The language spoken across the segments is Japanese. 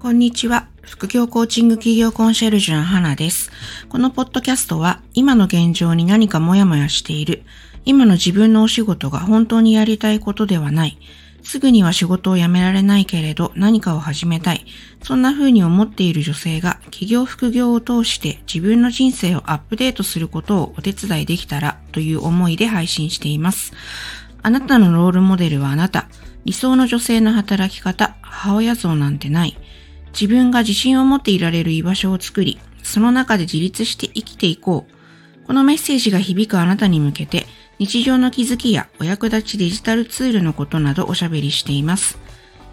こんにちは。副業コーチング企業コンシェルジュの花です。このポッドキャストは今の現状に何かモヤモヤしている、今の自分のお仕事が本当にやりたいことではない、すぐには仕事を辞められないけれど何かを始めたい、そんな風に思っている女性が企業副業を通して自分の人生をアップデートすることをお手伝いできたらという思いで配信しています。あなたのロールモデルはあなた、理想の女性の働き方、母親像なんてない。自分が自信を持っていられる居場所を作り、その中で自立して生きていこう。このメッセージが響くあなたに向けて、日常の気づきやお役立ちデジタルツールのことなどおしゃべりしています。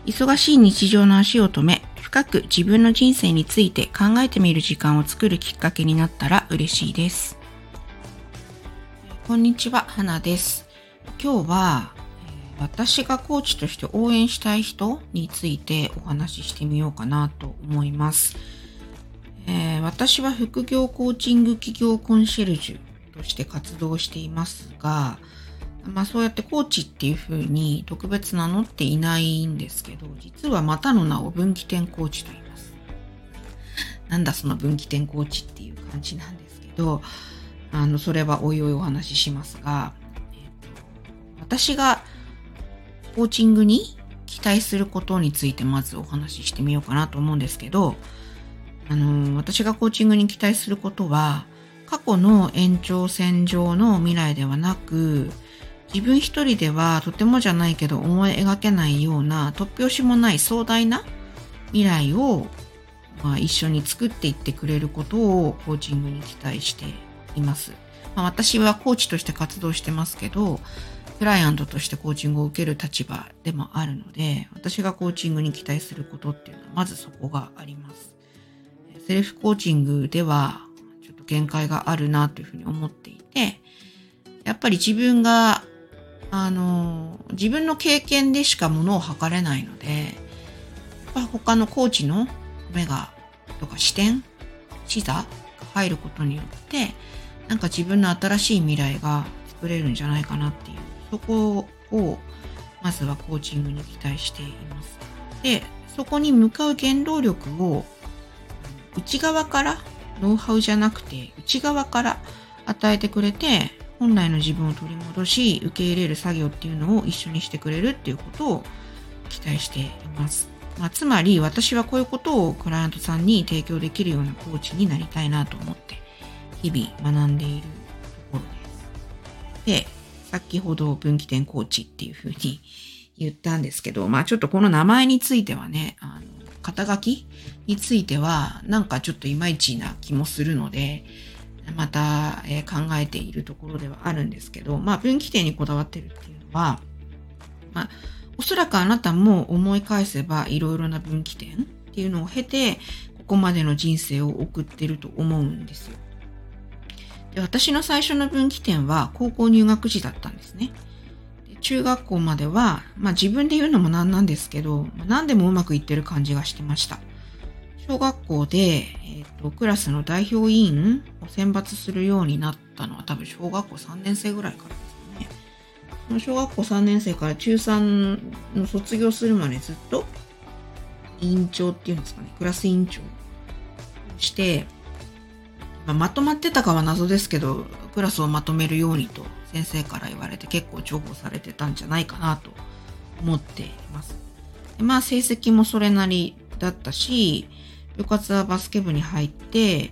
忙しい日常の足を止め、深く自分の人生について考えてみる時間を作るきっかけになったら嬉しいです。こんにちは、花です。今日は私がコーチとして応援したい人についてお話ししてみようかなと思います。えー、私は副業コーチング企業コンシェルジュとして活動していますが、まあそうやってコーチっていう風に特別名乗っていないんですけど、実はまたの名を分岐点コーチと言います。なんだその分岐点コーチっていう感じなんですけど、あの、それはおいおいお話ししますが、えー、私がコーチングに期待することについてまずお話ししてみようかなと思うんですけど、あの、私がコーチングに期待することは、過去の延長線上の未来ではなく、自分一人ではとてもじゃないけど思い描けないような突拍子もない壮大な未来を、まあ、一緒に作っていってくれることをコーチングに期待しています。まあ、私はコーチとして活動してますけど、クライアントとしてコーチングを受ける立場でもあるので、私がコーチングに期待することっていうのは、まずそこがあります。セルフコーチングでは、ちょっと限界があるなというふうに思っていて、やっぱり自分が、あの、自分の経験でしかものを測れないので、やっぱ他のコーチの目がとか視点、視座が入ることによって、なんか自分の新しい未来が作れるんじゃないかなっていうそこをまずはコーチングに期待しています。で、そこに向かう原動力を内側からノウハウじゃなくて内側から与えてくれて本来の自分を取り戻し受け入れる作業っていうのを一緒にしてくれるっていうことを期待しています。まあ、つまり私はこういうことをクライアントさんに提供できるようなコーチになりたいなと思って日々学んでいるところです。で、先ほど分岐点コーチっていうふうに言ったんですけど、まあちょっとこの名前についてはね、あの、肩書きについてはなんかちょっといまいちな気もするので、また、え、考えているところではあるんですけど、まあ分岐点にこだわってるっていうのは、まあおそらくあなたも思い返せばいろいろな分岐点っていうのを経て、ここまでの人生を送ってると思うんですよ。で私の最初の分岐点は高校入学時だったんですね。で中学校までは、まあ自分で言うのもなんなんですけど、何でもうまくいってる感じがしてました。小学校で、えーと、クラスの代表委員を選抜するようになったのは多分小学校3年生ぐらいからですね。その小学校3年生から中3の卒業するまでずっと委員長っていうんですかね、クラス委員長して、まあ、まとまってたかは謎ですけど、クラスをまとめるようにと先生から言われて結構重宝されてたんじゃないかなと思っています。でまあ成績もそれなりだったし、部活はバスケ部に入って、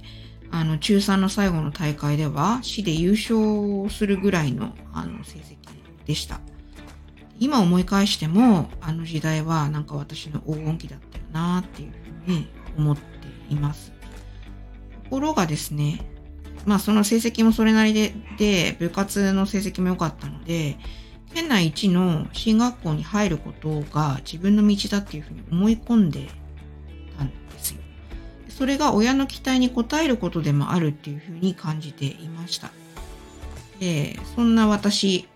あの、中3の最後の大会では市で優勝するぐらいのあの成績でした。今思い返しても、あの時代はなんか私の黄金期だったよなっていうふうに思っています。ところがですね、まあその成績もそれなりで、で、部活の成績も良かったので、県内一の進学校に入ることが自分の道だっていうふうに思い込んでたんですよ。それが親の期待に応えることでもあるっていうふうに感じていました。で、そんな私、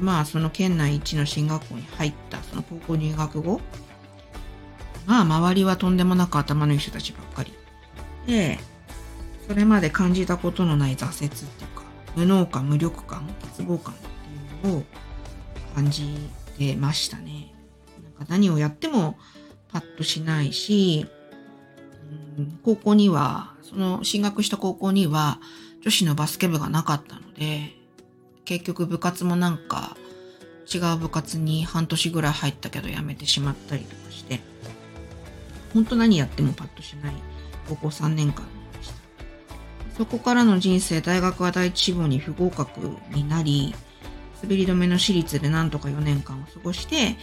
まあその県内一の進学校に入ったその高校入学後、まあ周りはとんでもなく頭のいい人たちばっかり。で、それまで感じたことのない挫折っていうか、無能感、無力感、欠乏感っていうのを感じてましたね。なんか何をやってもパッとしないし、うん、高校には、その進学した高校には女子のバスケ部がなかったので、結局部活もなんか違う部活に半年ぐらい入ったけど辞めてしまったりとかして、本当何やってもパッとしない高校3年間。そこからの人生、大学は第一志望に不合格になり、滑り止めの私立でなんとか4年間を過ごして、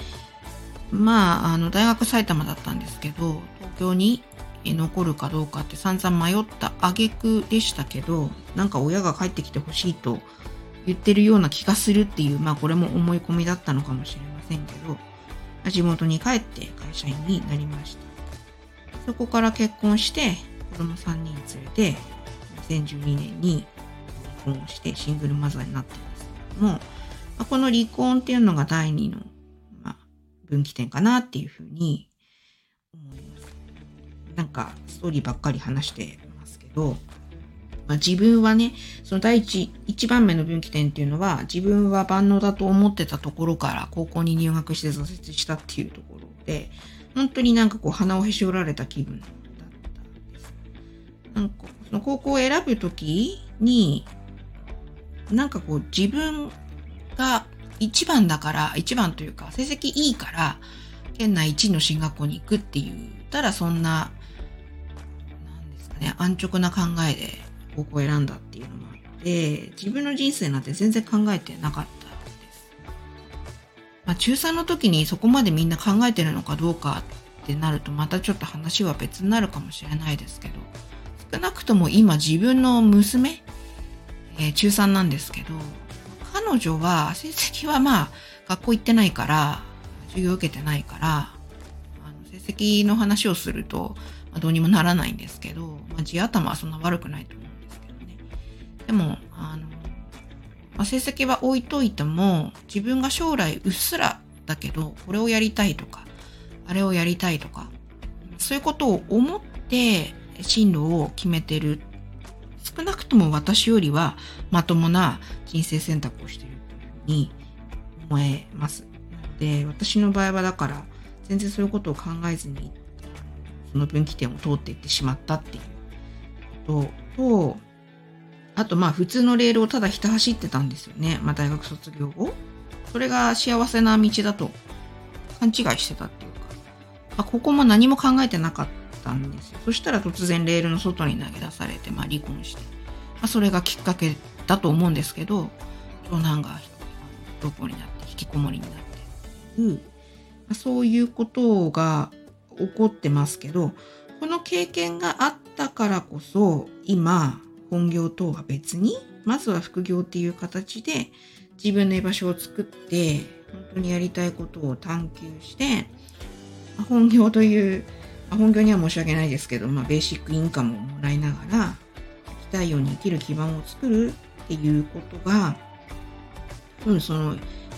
まあ、あの、大学埼玉だったんですけど、東京に残るかどうかって散々迷った挙句でしたけど、なんか親が帰ってきてほしいと言ってるような気がするっていう、まあこれも思い込みだったのかもしれませんけど、地元に帰って会社員になりました。そこから結婚して子供3人連れて、2012年に離婚してシングルマザーになったんですけども、まこの離婚っていうのが第二の、まあ、分岐点かなっていうふうに思います。なんかストーリーばっかり話してますけど、まあ、自分はね、その第一、一番目の分岐点っていうのは、自分は万能だと思ってたところから高校に入学して挫折したっていうところで、本当になんかこう鼻をへし折られた気分だったんです。なんか、の高校を選ぶときに、なんかこう自分が一番だから、一番というか、成績いいから、県内一の進学校に行くって言ったら、そんな、なんですかね、安直な考えで高校を選んだっていうのもあって、自分の人生なんて全然考えてなかったです。まあ、中3の時にそこまでみんな考えてるのかどうかってなると、またちょっと話は別になるかもしれないですけど、少なくとも今自分の娘、えー、中3なんですけど、彼女は成績はまあ学校行ってないから、授業受けてないから、あの成績の話をすると、まあ、どうにもならないんですけど、まあ、地頭はそんな悪くないと思うんですけどね。でも、あの、まあ、成績は置いといても、自分が将来うっすらだけど、これをやりたいとか、あれをやりたいとか、そういうことを思って進路を決めてる少なくとも私よりはまともな人生選択をしているというふうに思えます。で、私の場合はだから、全然そういうことを考えずに、その分岐点を通っていってしまったっていうことと、あとまあ普通のレールをただひた走ってたんですよね。まあ大学卒業後。それが幸せな道だと勘違いしてたっていうか、まあ、ここも何も考えてなかったたんですよ。そしたら突然レールの外に投げ出されて、まあ離婚して。まあそれがきっかけだと思うんですけど、長男が不登校になって引きこもりになっていう、まあ、そういうことが起こってますけど、この経験があったからこそ、今、本業とは別に、まずは副業っていう形で自分の居場所を作って、本当にやりたいことを探求して、本業という本業には申し訳ないですけど、まあ、ベーシックインカムをもらいながら、生きたいように生きる基盤を作るっていうことが、うん、その、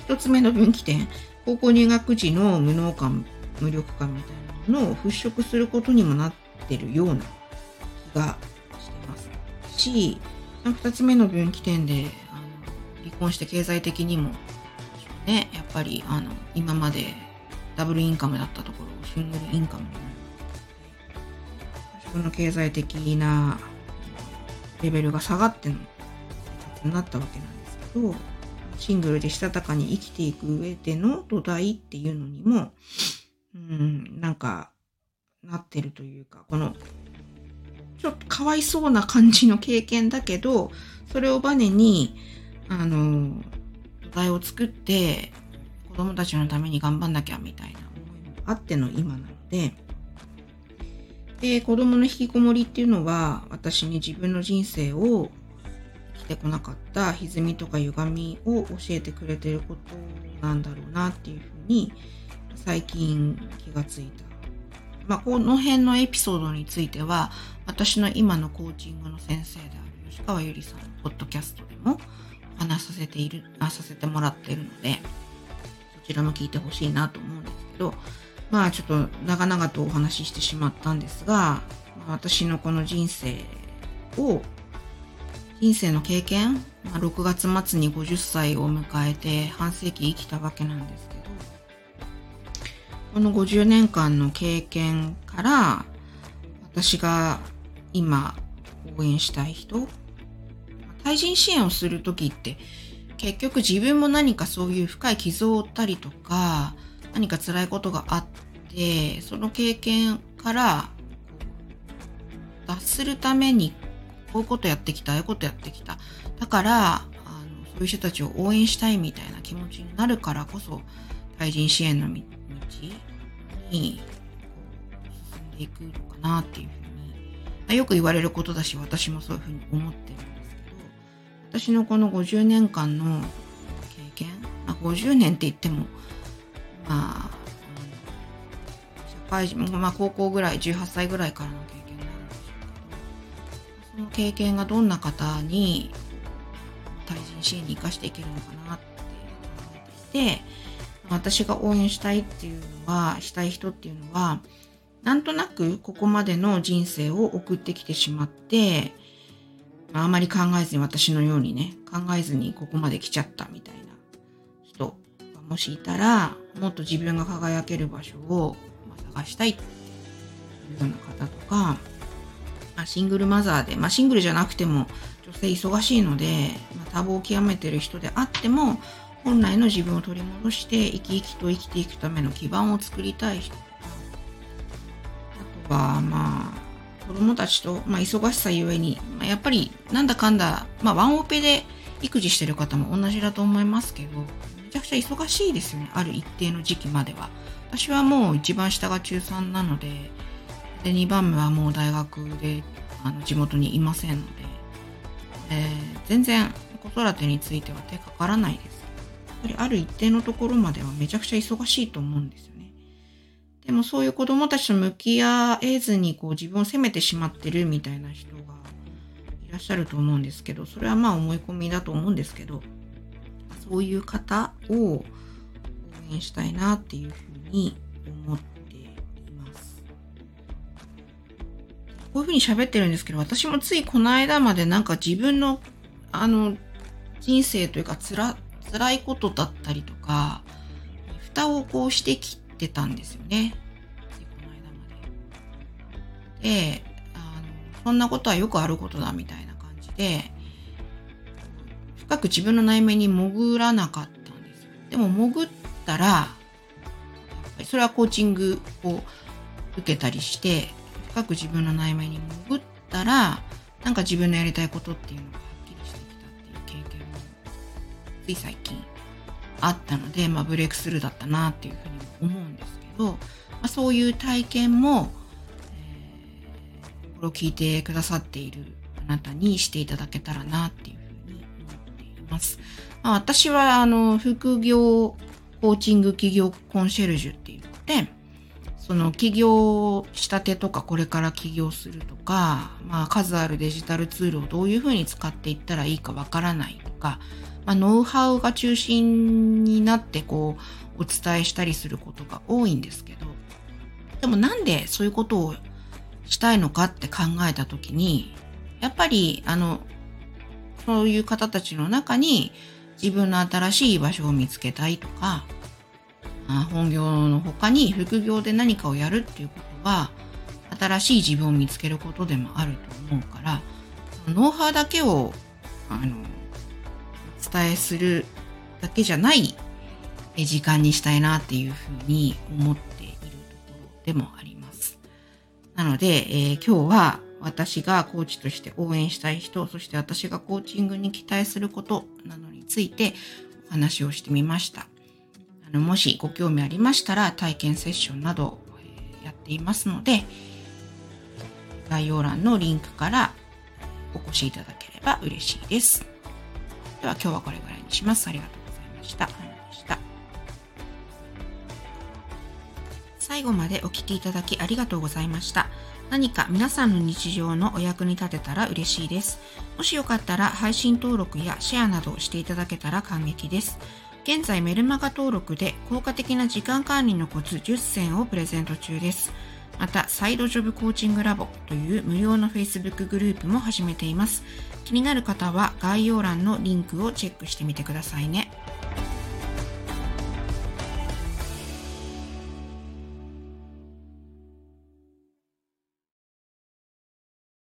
一つ目の分岐点、高校入学時の無能感、無力感みたいなものを払拭することにもなってるような気がしてますし、二つ目の分岐点で、あの、離婚して経済的にも、ね、やっぱり、あの、今までダブルインカムだったところをシングルインカムになる分の経済的なレベルが下がってのなったわけなんですけど、シングルでしたたかに生きていく上での土台っていうのにも、うん、なんか、なってるというか、この、ちょっとかわいそうな感じの経験だけど、それをバネに、あの、土台を作って、子供たちのために頑張んなきゃみたいな思いもあっての今なので、で、子供の引きこもりっていうのは、私に自分の人生を生きてこなかった歪みとか歪みを教えてくれてることなんだろうなっていうふうに、最近気がついた。まあ、この辺のエピソードについては、私の今のコーチングの先生である吉川ゆりさんのポッドキャストでも話させている、あさせてもらっているので、そちらも聞いてほしいなと思うんですけど、まあちょっと長々とお話ししてしまったんですが、私のこの人生を、人生の経験、まあ、6月末に50歳を迎えて半世紀生きたわけなんですけど、この50年間の経験から、私が今応援したい人対人支援をする時って結局自分も何かそういう深い傷を負ったりとか何か辛いことがあってその経験から脱するためにこういうことやってきたああいうことやってきた。だからあのそういう人たちを応援したいみたいな気持ちになるからこそ対人支援の道に進んでいくのかなっていうふうによく言われることだし私もそういうふうに思ってるんですけど私のこの50年間の経験、まあ、50年って言ってもまあ社会人、まあ、高校ぐらい18歳ぐらいからの経験なんでしょうけどその経験がどんな方に対人支援に生かしていけるのかなって考えていて私が応援したいっていうのはしたい人っていうのはなんとなくここまでの人生を送ってきてしまってあまり考えずに私のようにね考えずにここまで来ちゃったみたいな。もしいたらもっと自分が輝ける場所を探したいっていうような方とか、まあ、シングルマザーで、まあ、シングルじゃなくても女性忙しいので、まあ、多忙を極めてる人であっても本来の自分を取り戻して生き生きと生きていくための基盤を作りたい人とかあとはまあ子供たちと、まあ、忙しさゆえに、まあ、やっぱりなんだかんだ、まあ、ワンオペで育児してる方も同じだと思いますけどちゃくちゃ忙しいですよね。ある一定の時期までは。私はもう一番下が中3なのでで2番目はもう大学であの地元にいませんので、えー、全然子育てについては手かからないです。やっぱりある一定のところまではめちゃくちゃ忙しいと思うんですよね。でもそういう子供たちと向き合えずにこう自分を責めてしまってるみたいな人がいらっしゃると思うんですけど、それはまあ思い込みだと思うんですけど、そういう方を応援したいなっていうふうに思っています。こういうふうに喋ってるんですけど、私もついこの間までなんか自分のあの人生というかつら辛いことだったりとか、蓋をこうしてきてたんですよね。ついこの間まで。で、あの、そんなことはよくあることだみたいな感じで、深く自分の内面に潜らなかったんですよ。でも潜ったら、それはコーチングを受けたりして、深く自分の内面に潜ったら、なんか自分のやりたいことっていうのがはっきりしてきたっていう経験もつい最近あったので、まあ、ブレイクスルーだったなっていうふうに思うんですけど、まあ、そういう体験も、えー、これを聞いてくださっているあなたにしていただけたらなっていうます。まあ、私はあの副業コーチング企業コンシェルジュって言ってその起業したてとかこれから起業するとか、まあ、数あるデジタルツールをどういうふうに使っていったらいいかわからないとか、まあ、ノウハウが中心になってこうお伝えしたりすることが多いんですけどでもなんでそういうことをしたいのかって考えた時にやっぱりあのそういう方たちの中に自分の新しい居場所を見つけたいとか本業の他に副業で何かをやるっていうことは新しい自分を見つけることでもあると思うからノウハウだけをあの伝えするだけじゃない時間にしたいなっていうふうに思っているところでもあります。なので、えー、今日は私がコーチとして応援したい人、そして私がコーチングに期待することなどについてお話をしてみました。あのもしご興味ありましたら体験セッションなどやっていますので、概要欄のリンクからお越しいただければ嬉しいです。では今日はこれぐらいにします。ありがとうございました。最後までお聴きいただきありがとうございました。何か皆さんの日常のお役に立てたら嬉しいです。もしよかったら配信登録やシェアなどしていただけたら感激です。現在メルマガ登録で効果的な時間管理のコツ10選をプレゼント中です。また、サイドジョブコーチングラボという無料の Facebook グループも始めています。気になる方は概要欄のリンクをチェックしてみてくださいね。